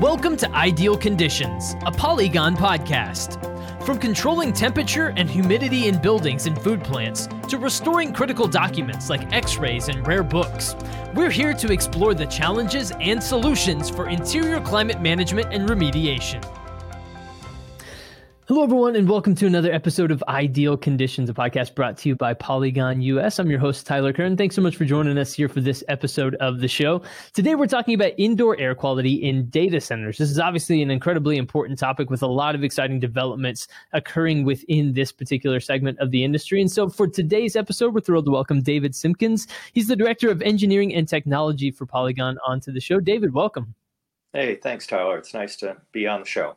Welcome to Ideal Conditions, a Polygon podcast. From controlling temperature and humidity in buildings and food plants to restoring critical documents like x rays and rare books, we're here to explore the challenges and solutions for interior climate management and remediation. Hello, everyone, and welcome to another episode of Ideal Conditions, a podcast brought to you by Polygon US. I'm your host, Tyler Kern. Thanks so much for joining us here for this episode of the show. Today, we're talking about indoor air quality in data centers. This is obviously an incredibly important topic with a lot of exciting developments occurring within this particular segment of the industry. And so, for today's episode, we're thrilled to welcome David Simpkins. He's the Director of Engineering and Technology for Polygon onto the show. David, welcome. Hey, thanks, Tyler. It's nice to be on the show.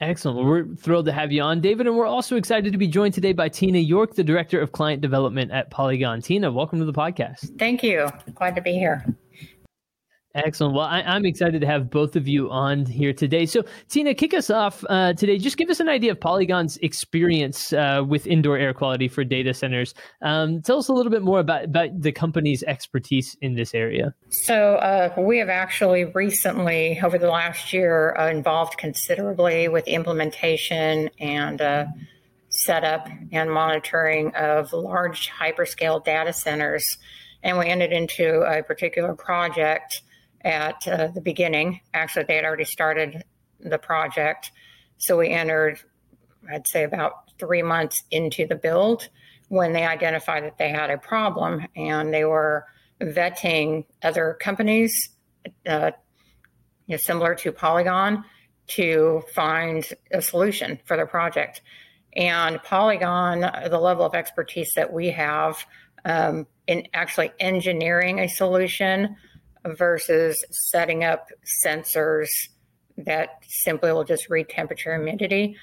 Excellent. Well, we're thrilled to have you on, David, and we're also excited to be joined today by Tina York, the Director of Client Development at Polygon. Tina, welcome to the podcast. Thank you. Glad to be here. Excellent. Well, I, am excited to have both of you on here today. So, Tina, kick us off uh, today. Just give us an idea of Polygon's experience uh, with indoor air quality for data centers. Um, tell us a little bit more about, about the company's expertise in this area. So, uh, we have actually recently, over the last year, uh, involved considerably with implementation and uh, setup and monitoring of large hyperscale data centers. And we ended into a particular project at uh, the beginning. Actually, they had already started the project. So we entered, I'd say, about three months into the build when they identified that they had a problem and they were vetting other companies uh, you know, similar to Polygon to find a solution for their project. And Polygon, the level of expertise that we have um, in actually engineering a solution versus setting up sensors that simply will just read temperature humidity.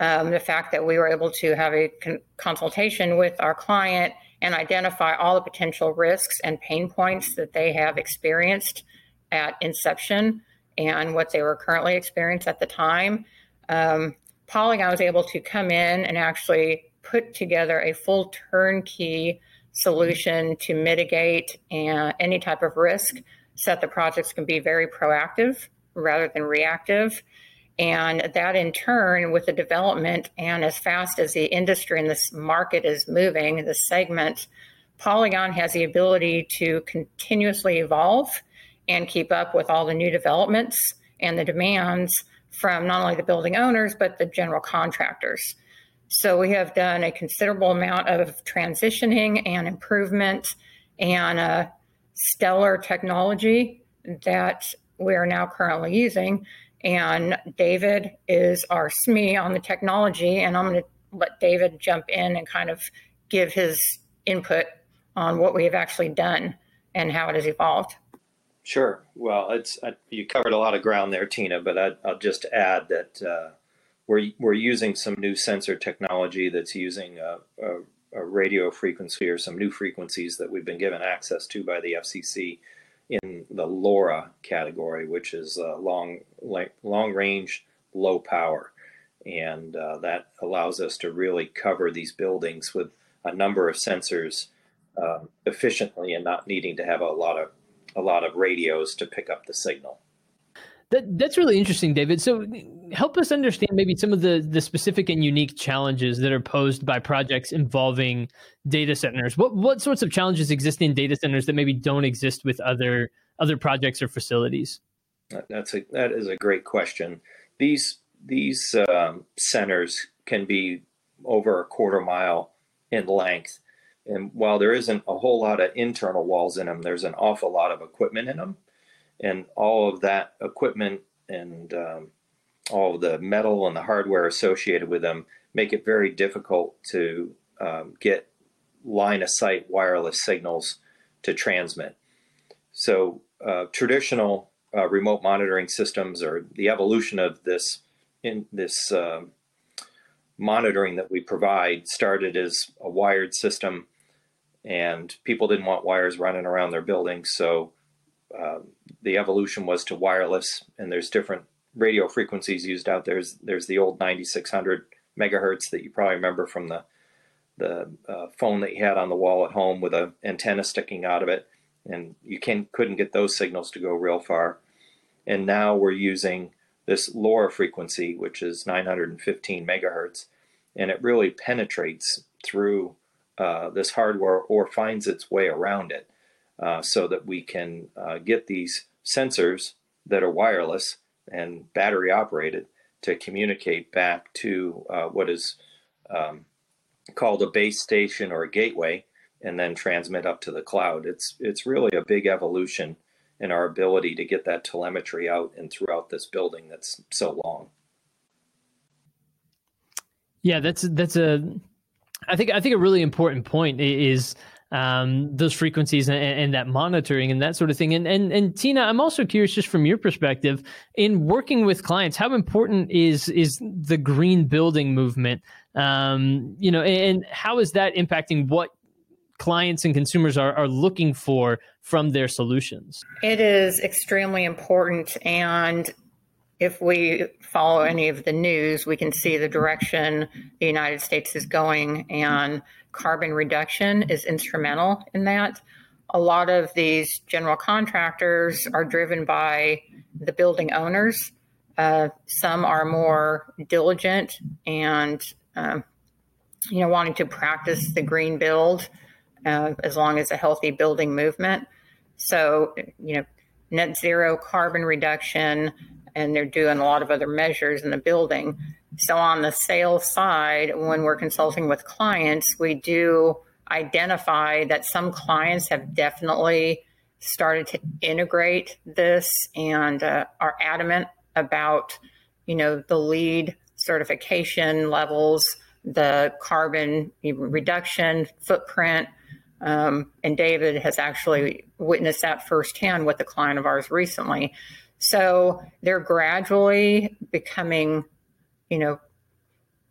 Um, the fact that we were able to have a con- consultation with our client and identify all the potential risks and pain points that they have experienced at inception and what they were currently experiencing at the time. Um, Polygon was able to come in and actually put together a full turnkey solution to mitigate uh, any type of risk so that the projects can be very proactive rather than reactive. And that in turn, with the development and as fast as the industry and this market is moving, the segment, Polygon has the ability to continuously evolve and keep up with all the new developments and the demands from not only the building owners, but the general contractors. So we have done a considerable amount of transitioning and improvement and uh, stellar technology that we are now currently using. And David is our SME on the technology, and I'm going to let David jump in and kind of give his input on what we have actually done and how it has evolved. Sure. Well, it's uh, you covered a lot of ground there, Tina. But I, will just add that uh, we're we're using some new sensor technology that's using a a radio frequency or some new frequencies that we've been given access to by the FCC in the LoRa category, which is uh, long long range, low power, and uh, that allows us to really cover these buildings with a number of sensors uh, efficiently and not needing to have a lot of a lot of radios to pick up the signal. That, that's really interesting, David. So, help us understand maybe some of the the specific and unique challenges that are posed by projects involving data centers. What what sorts of challenges exist in data centers that maybe don't exist with other other projects or facilities? That's a that is a great question. These these um, centers can be over a quarter mile in length, and while there isn't a whole lot of internal walls in them, there's an awful lot of equipment in them and all of that equipment and um, all the metal and the hardware associated with them make it very difficult to um, get line of sight wireless signals to transmit. So, uh, traditional uh, remote monitoring systems, or the evolution of this in this uh, monitoring that we provide, started as a wired system, and people didn't want wires running around their buildings, so um, the evolution was to wireless, and there's different radio frequencies used out there. There's, there's the old 9600 megahertz that you probably remember from the the uh, phone that you had on the wall at home with an antenna sticking out of it, and you can couldn't get those signals to go real far. And now we're using this lower frequency, which is 915 megahertz, and it really penetrates through uh, this hardware or finds its way around it uh, so that we can uh, get these sensors that are wireless and battery operated to communicate back to uh, what is um, called a base station or a gateway and then transmit up to the cloud. It's it's really a big evolution in our ability to get that telemetry out and throughout this building that's so long. Yeah, that's that's a I think I think a really important point is um, those frequencies and, and, that monitoring and that sort of thing. And, and and Tina, I'm also curious, just from your perspective, in working with clients, how important is is the green building movement? Um, you know, and how is that impacting what clients and consumers are, are looking for from their solutions? It is extremely important. And if we follow any of the news, we can see the direction the United States is going, and carbon reduction is instrumental in that. A lot of these general contractors are driven by the building owners. Uh, some are more diligent and, um, you know, wanting to practice the green build uh, as long as a healthy building movement. So, you know, net zero carbon reduction, and they're doing a lot of other measures in the building. So, on the sales side, when we're consulting with clients, we do identify that some clients have definitely started to integrate this and uh, are adamant about, you know, the LEED certification levels, the carbon reduction footprint, um, and David has actually witnessed that firsthand with a client of ours recently. So they're gradually becoming, you know,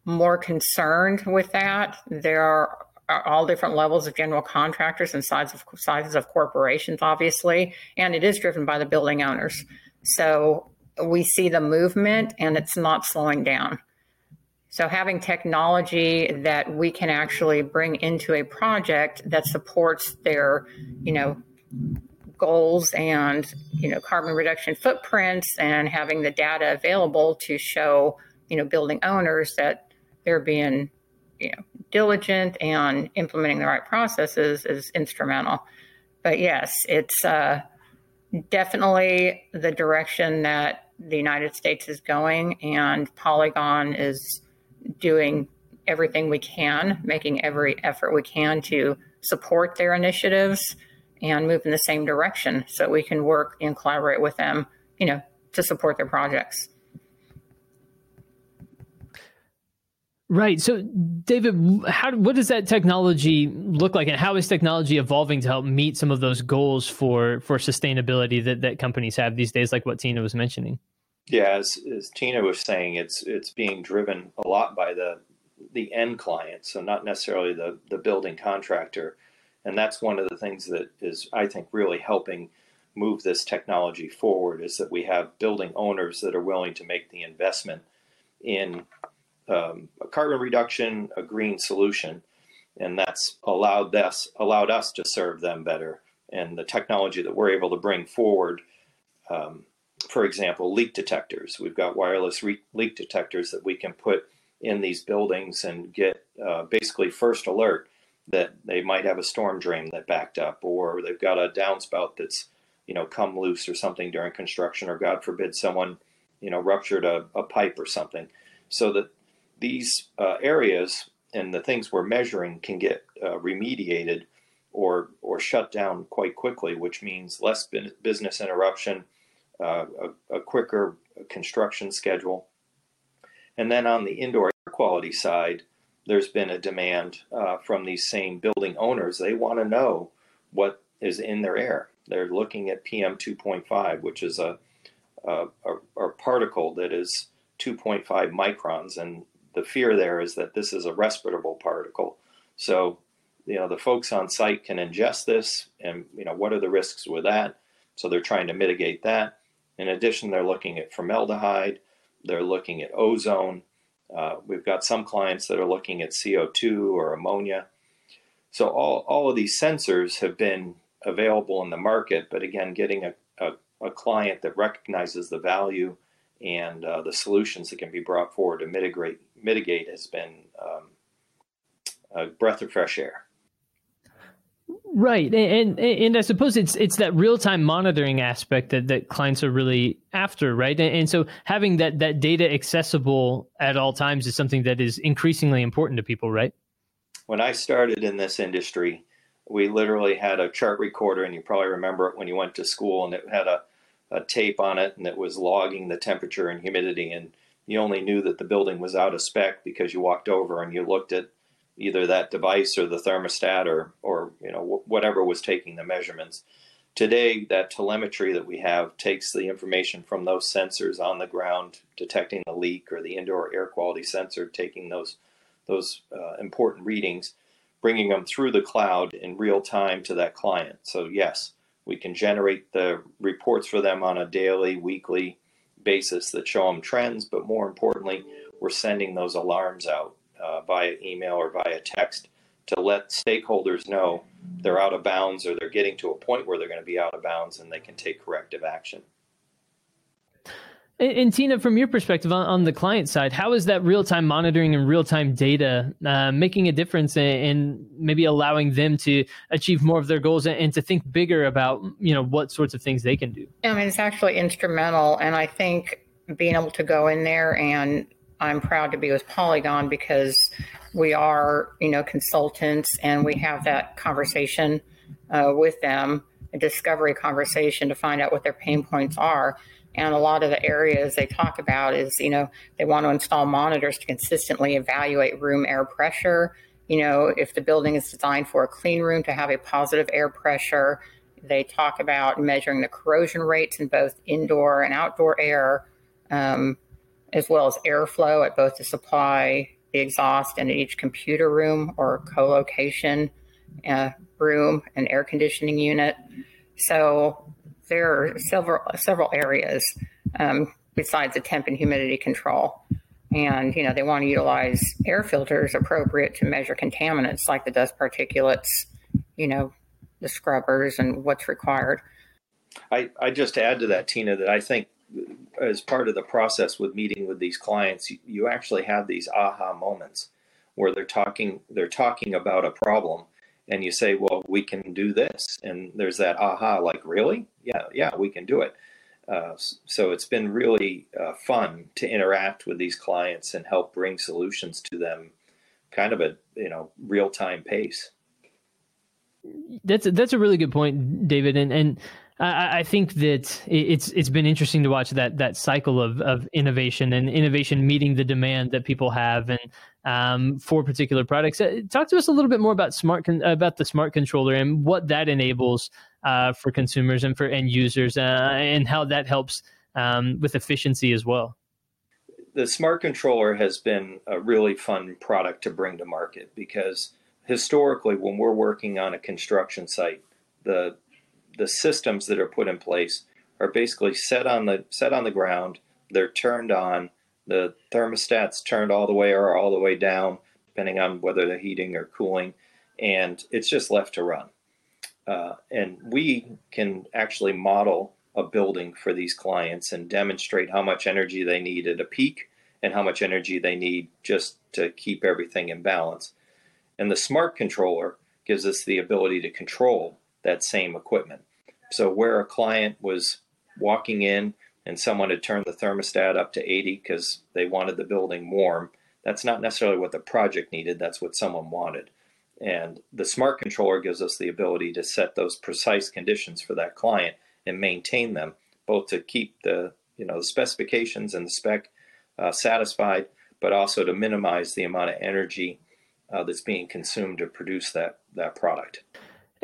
more concerned with that. There are, are all different levels of general contractors and sizes of sizes of corporations, obviously, and it is driven by the building owners. So we see the movement, and it's not slowing down. So having technology that we can actually bring into a project that supports their, you know, goals and, you know, carbon reduction footprints and having the data available to show, you know, building owners that they're being, you know, diligent and implementing the right processes is instrumental. But yes, it's uh, definitely the direction that the United States is going, and Polygon is doing everything we can, making every effort we can to support their initiatives and move in the same direction so we can work and collaborate with them, you know, to support their projects. Right. So, David, how what does that technology look like, and how is technology evolving to help meet some of those goals for for sustainability that that companies have these days, like what Tina was mentioning? Yeah, as, as Tina was saying, it's it's being driven a lot by the the end client, so not necessarily the the building contractor, and that's one of the things that is I think really helping move this technology forward is that we have building owners that are willing to make the investment in um, a carbon reduction, a green solution, and that's allowed us allowed us to serve them better. And the technology that we're able to bring forward um, for example, leak detectors. We've got wireless re- leak detectors that we can put in these buildings and get uh, basically first alert that they might have a storm drain that backed up, or they've got a downspout that's you know come loose or something during construction, or God forbid someone you know ruptured a, a pipe or something, so that these uh, areas and the things we're measuring can get uh, remediated or or shut down quite quickly, which means less business interruption uh, a, a, quicker construction schedule. And then on the indoor air quality side, there's been a demand uh, from these same building owners. They want to know what is in their air. They're looking at PM 2.5, which is a, a, a, particle that is 2.5 microns. And the fear there is that this is a respirable particle. So, you know, the folks on site can ingest this, and, you know, what are the risks with that? So they're trying to mitigate that. In addition, they're looking at formaldehyde, they're looking at ozone. Uh, we've got some clients that are looking at CO2 or ammonia. So all, all of these sensors have been available in the market, but again, getting a, a, a client that recognizes the value and uh, the solutions that can be brought forward to mitigate mitigate has been um, a breath of fresh air. Right, and, and and I suppose it's it's that real time monitoring aspect that, that clients are really after, right? And, and so having that that data accessible at all times is something that is increasingly important to people, right? When I started in this industry, we literally had a chart recorder, and you probably remember it when you went to school, and it had a, a tape on it, and it was logging the temperature and humidity, and you only knew that the building was out of spec because you walked over and you looked at either that device or the thermostat or or you know whatever was taking the measurements. Today, that telemetry that we have takes the information from those sensors on the ground detecting the leak, or the indoor air quality sensor taking those those uh, important readings, bringing them through the cloud in real time to that client. So yes, we can generate the reports for them on a daily, weekly basis that show them trends, but more importantly, we're sending those alarms out uh, via email or via text to let stakeholders know they're out of bounds or they're getting to a point where they're going to be out of bounds and they can take corrective action. And, and Tina, from your perspective on, on, the client side, how is that real time monitoring and real time data uh, making a difference in, in, maybe allowing them to achieve more of their goals and, and, to think bigger about you know what sorts of things they can do? I mean, it's actually instrumental, and I think being able to go in there and I'm proud to be with Polygon because we are, you know, consultants and we have that conversation uh, with them, a discovery conversation to find out what their pain points are. And a lot of the areas they talk about is, you know, they want to install monitors to consistently evaluate room air pressure. You know, if the building is designed for a clean room to have a positive air pressure, they talk about measuring the corrosion rates in both indoor and outdoor air. Um, as well as airflow at both the supply, the exhaust, and each computer room or co-location uh, room and air conditioning unit. So there are several several areas um, besides the temp and humidity control. And you know they want to utilize air filters appropriate to measure contaminants like the dust particulates, you know, the scrubbers and what's required. I, I just add to that, Tina, that I think as part of the process with meeting with these clients, you, you actually have these aha moments where they're talking they're talking about a problem and you say well we can do this. And there's that aha like really? Yeah yeah we can do it. Uh, so it's been really uh, fun to interact with these clients and help bring solutions to them kind of a you know real time pace. That's a, that's a really good point david and and I, think that it's it's been interesting to watch that that cycle of of innovation and innovation meeting the demand that people have and um, for particular products. Uh, talk to us a little bit more about smart con- about the smart controller and what that enables uh, for consumers and for end users, uh, and how that helps um, with efficiency as well. The smart controller has been a really fun product to bring to market because historically, when we're working on a construction site, the the systems that are put in place are basically set on the set on the ground. They're turned on. The thermostat's turned all the way or all the way down, depending on whether they're heating or cooling, and it's just left to run. Uh, and we can actually model a building for these clients and demonstrate how much energy they need at a peak and how much energy they need just to keep everything in balance. And the smart controller gives us the ability to control that same equipment. So where a client was walking in and someone had turned the thermostat up to 80 because they wanted the building warm, that's not necessarily what the project needed, that's what someone wanted. And the smart controller gives us the ability to set those precise conditions for that client and maintain them, both to keep the you know the specifications and the spec uh, satisfied, but also to minimize the amount of energy uh, that's being consumed to produce that that product.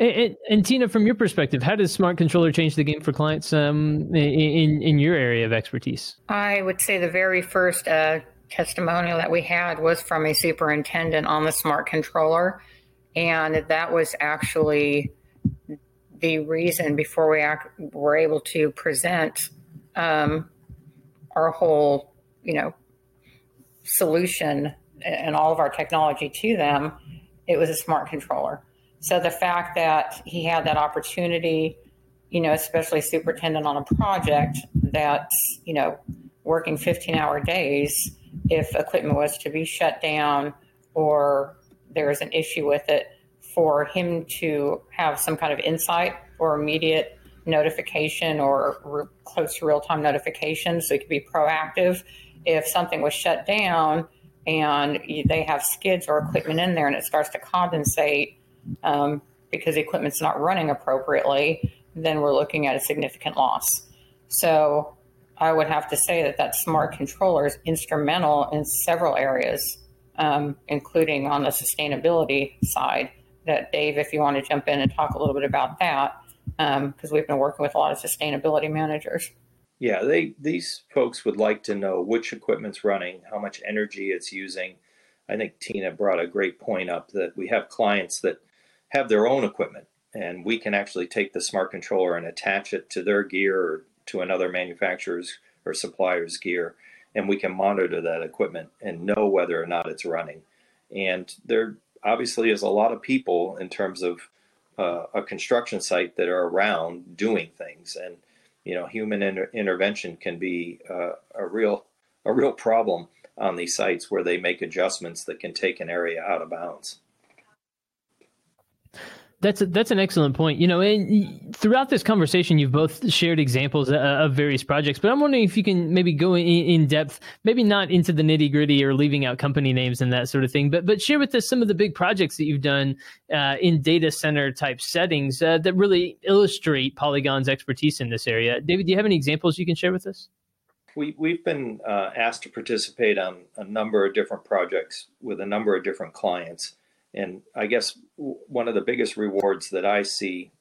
And, and, Tina, from your perspective, how does Smart Controller change the game for clients um, in in your area of expertise? I would say the very first uh, testimonial that we had was from a superintendent on the Smart Controller, and that was actually the reason before we act, were able to present um, our whole, you know, solution and all of our technology to them. It was a Smart Controller so the fact that he had that opportunity you know, especially superintendent on a project that's, you know, working 15 hour days, if equipment was to be shut down or there is an issue with it, for him to have some kind of insight or immediate notification or re- close to real time notification so he could be proactive. If something was shut down and they have skids or equipment in there and it starts to condensate um, because the equipment's not running appropriately, then we're looking at a significant loss. So I would have to say that that smart controller is instrumental in several areas, um, including on the sustainability side. That Dave, if you want to jump in and talk a little bit about that, because um, we've been working with a lot of sustainability managers. Yeah, they these folks would like to know which equipment's running, how much energy it's using. I think Tina brought a great point up that we have clients that have their own equipment and we can actually take the smart controller and attach it to their gear or to another manufacturer's or supplier's gear and we can monitor that equipment and know whether or not it's running. And there obviously is a lot of people in terms of uh, a construction site that are around doing things and you know human inter- intervention can be uh, a real a real problem on these sites where they make adjustments that can take an area out of bounds that's a, that's an excellent point. You know, and throughout this conversation, you've both shared examples uh, of various projects, but I'm wondering if you can maybe go in, in depth, maybe not into the nitty gritty or leaving out company names and that sort of thing, but but share with us some of the big projects that you've done uh, in data center type settings uh, that really illustrate Polygon's expertise in this area. David, do you have any examples you can share with us? We, we've been uh, asked to participate on a number of different projects with a number of different clients. And I guess one of the biggest rewards that I see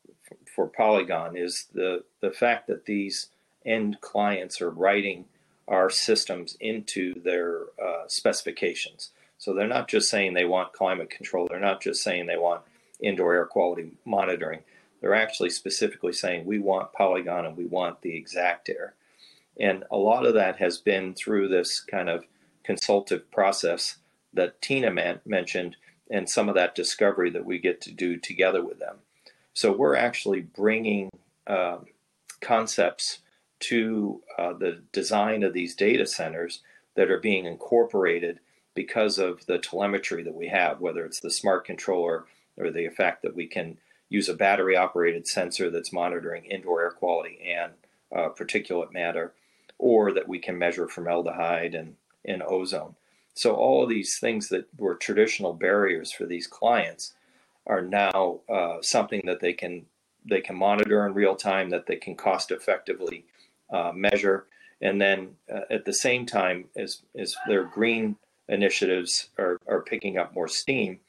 for Polygon is the, the fact that these end clients are writing our systems into their uh, specifications. So they're not just saying they want climate control, they're not just saying they want indoor air quality monitoring. They're actually specifically saying we want Polygon and we want the exact air. And a lot of that has been through this kind of consultative process that Tina man- mentioned and some of that discovery that we get to do together with them. So we're actually bringing uh, concepts to uh, the design of these data centers that are being incorporated because of the telemetry that we have, whether it's the smart controller or the fact that we can use a battery operated sensor that's monitoring indoor air quality and uh, particulate matter, or that we can measure formaldehyde and, and ozone. So all of these things that were traditional barriers for these clients are now uh, something that they can they can monitor in real time, that they can cost effectively uh, measure, and then uh, at the same time as as their green initiatives are, are picking up more steam,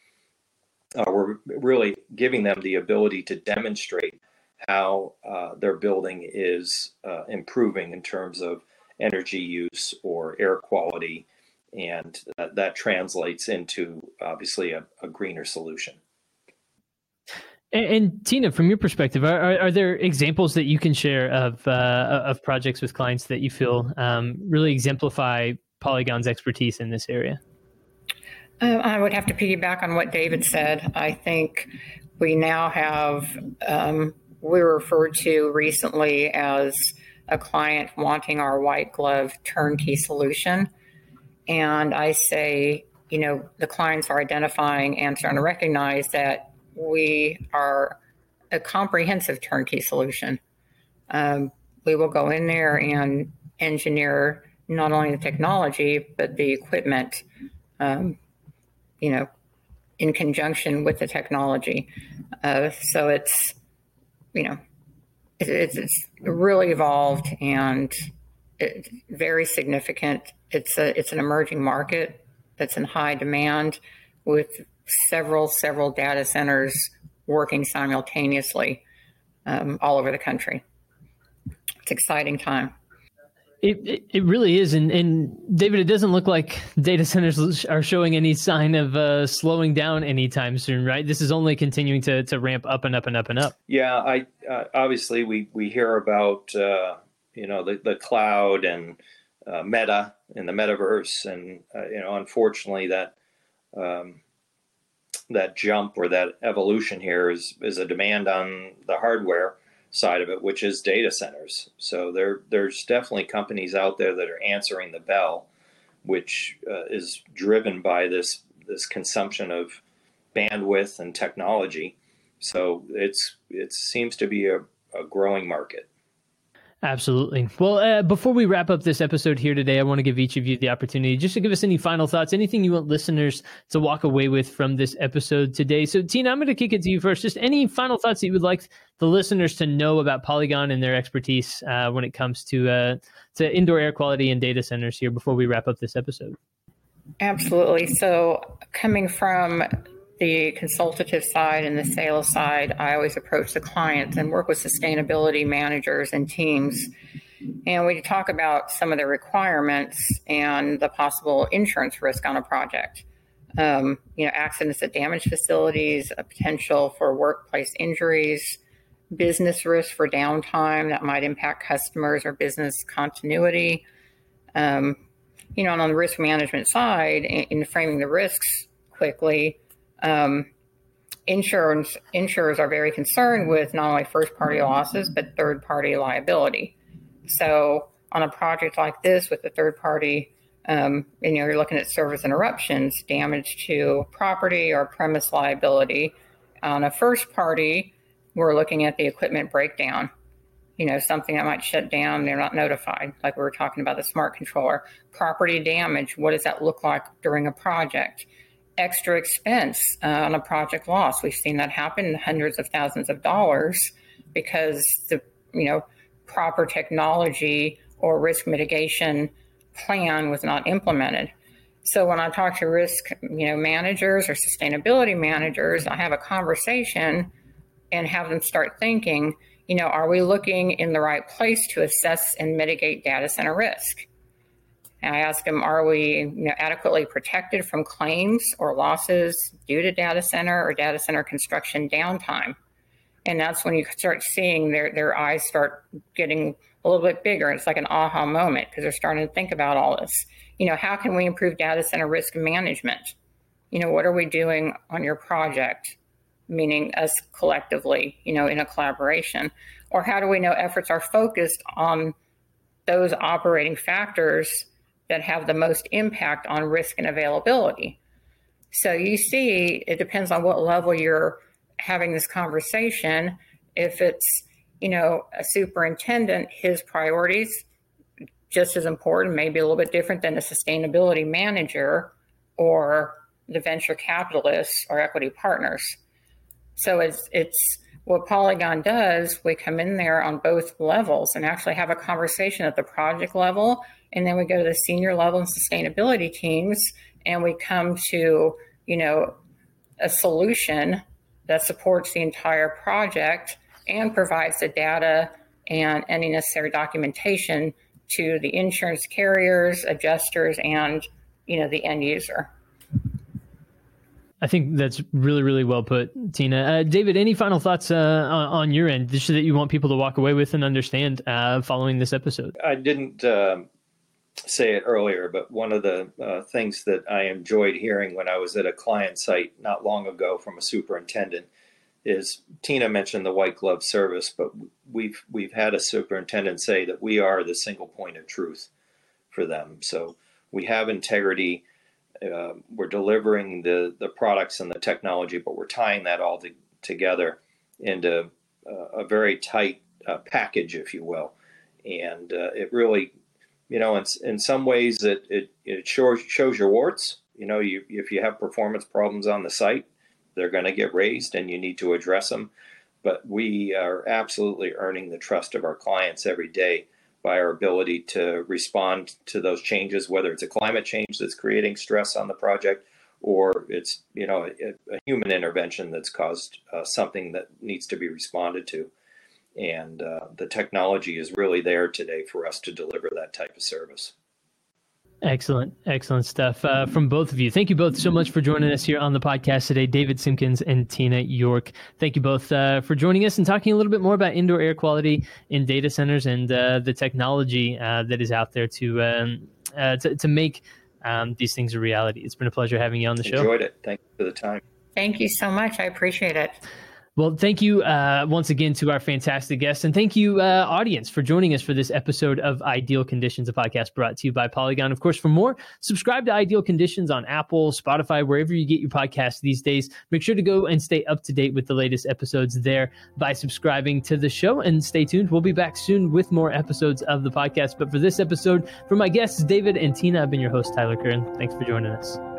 uh, we're really giving them the ability to demonstrate how uh, their building is uh, improving in terms of energy use or air quality and uh, that translates into obviously a, a greener solution. And, and, Tina, from your perspective, are, are, are, there examples that you can share of uh, of projects with clients that you feel um, really exemplify Polygon's expertise in this area? Uh, I would have to piggyback on what David said. I think we now have um, we were referred to recently as a client wanting our white glove turnkey solution and I say, you know, the clients are identifying and starting to recognize that we are a comprehensive turnkey solution. Um, we will go in there and engineer not only the technology but the equipment, um, you know, in conjunction with the technology. Uh, so it's, you know, it, it's, it's really evolved and it's very significant it's a it's an emerging market that's in high demand with several several data centers working simultaneously um, all over the country. It's exciting time. It, it really is, and, and David, it doesn't look like data centers are showing any sign of uh, slowing down anytime soon, right? This is only continuing to, to ramp up and up and up and up. Yeah, I uh, obviously we we hear about uh, you know the the cloud and uh, Meta in the metaverse, and uh, you know, unfortunately, that um, that jump or that evolution here is is a demand on the hardware side of it, which is data centers. So there, there's definitely companies out there that are answering the bell, which uh, is driven by this this consumption of bandwidth and technology. So it's it seems to be a, a growing market. Absolutely. Well, uh, before we wrap up this episode here today, I want to give each of you the opportunity just to give us any final thoughts, anything you want listeners to walk away with from this episode today. So, Tina, I'm going to kick it to you first. Just any final thoughts that you would like the listeners to know about Polygon and their expertise uh, when it comes to uh, to indoor air quality and data centers here before we wrap up this episode. Absolutely. So, coming from the consultative side and the sales side, I always approach the clients and work with sustainability managers and teams. And we talk about some of the requirements and the possible insurance risk on a project. Um, you know, accidents that damage facilities, a potential for workplace injuries, business risk for downtime that might impact customers or business continuity. Um, you know, and on the risk management side, in, in framing the risks quickly, um, insurance insurers are very concerned with not only first party losses but third party liability. So on a project like this with the third party, um, you know, you're looking at service interruptions, damage to property or premise liability. On a first party, we're looking at the equipment breakdown. You know, something that might shut down, they're not notified, like we were talking about the smart controller. Property damage, what does that look like during a project? Extra expense uh, on a project loss. We've seen that happen, hundreds of thousands of dollars, because the you know proper technology or risk mitigation plan was not implemented. So when I talk to risk you know managers or sustainability managers, I have a conversation and have them start thinking, you know, are we looking in the right place to assess and mitigate data center risk? And I ask them, are we you know, adequately protected from claims or losses due to data center or data center construction downtime? And that's when you start seeing their, their eyes start getting a little bit bigger. It's like an aha moment because they're starting to think about all this. You know, how can we improve data center risk management? You know, what are we doing on your project? Meaning us collectively, you know, in a collaboration. Or how do we know efforts are focused on those operating factors that have the most impact on risk and availability. So you see, it depends on what level you're having this conversation. If it's, you know, a superintendent, his priorities just as important, maybe a little bit different than a sustainability manager or the venture capitalists or equity partners. So it's it's what Polygon does, we come in there on both levels and actually have a conversation at the project level. And then we go to the senior level and sustainability teams and we come to you know a solution that supports the entire project and provides the data and any necessary documentation to the insurance carriers adjusters and you know the end user I think that's really, really well put, Tina. Uh, David, any final thoughts uh, on, on, your end that you want people to walk away with and understand uh, following this episode? I didn't um, say it earlier, but one of the uh, things that I enjoyed hearing when I was at a client site not long ago from a superintendent is Tina mentioned the white glove service, but we've we've had a superintendent say that we are the single point of truth for them. So we have integrity. Uh, we're delivering the the products and the technology, but we're tying that all to, together into uh, a very tight uh, package, if you will. And uh, it really you know, in, in some ways it, it, it shows, shows your warts. You know, you, if you have performance problems on the site, they're going to get raised and you need to address them. But we are absolutely earning the trust of our clients every day by our ability to respond to those changes, whether it's a climate change that's creating stress on the project or it's, you know, a, a human intervention that's caused uh, something that needs to be responded to and uh, the technology is really there today for us to deliver that type of service. Excellent, excellent stuff uh, from both of you. Thank you both so much for joining us here on the podcast today, David Simpkins and Tina York. Thank you both uh, for joining us and talking a little bit more about indoor air quality in data centers and uh, the technology uh, that is out there to um, uh, to, to, make um, these things a reality. It's been a pleasure having you on the show. Enjoyed it. Thank you for the time. Thank you so much. I appreciate it. Well, thank you uh, once again to our fantastic guests, and thank you, uh, audience, for joining us for this episode of Ideal Conditions, a podcast brought to you by Polygon. Of course, for more, subscribe to Ideal Conditions on Apple, Spotify, wherever you get your podcasts these days. Make sure to go and stay up to date with the latest episodes there by subscribing to the show. And stay tuned; we'll be back soon with more episodes of the podcast. But for this episode, for my guests David and Tina, I've been your host Tyler Kern. Thanks for joining us.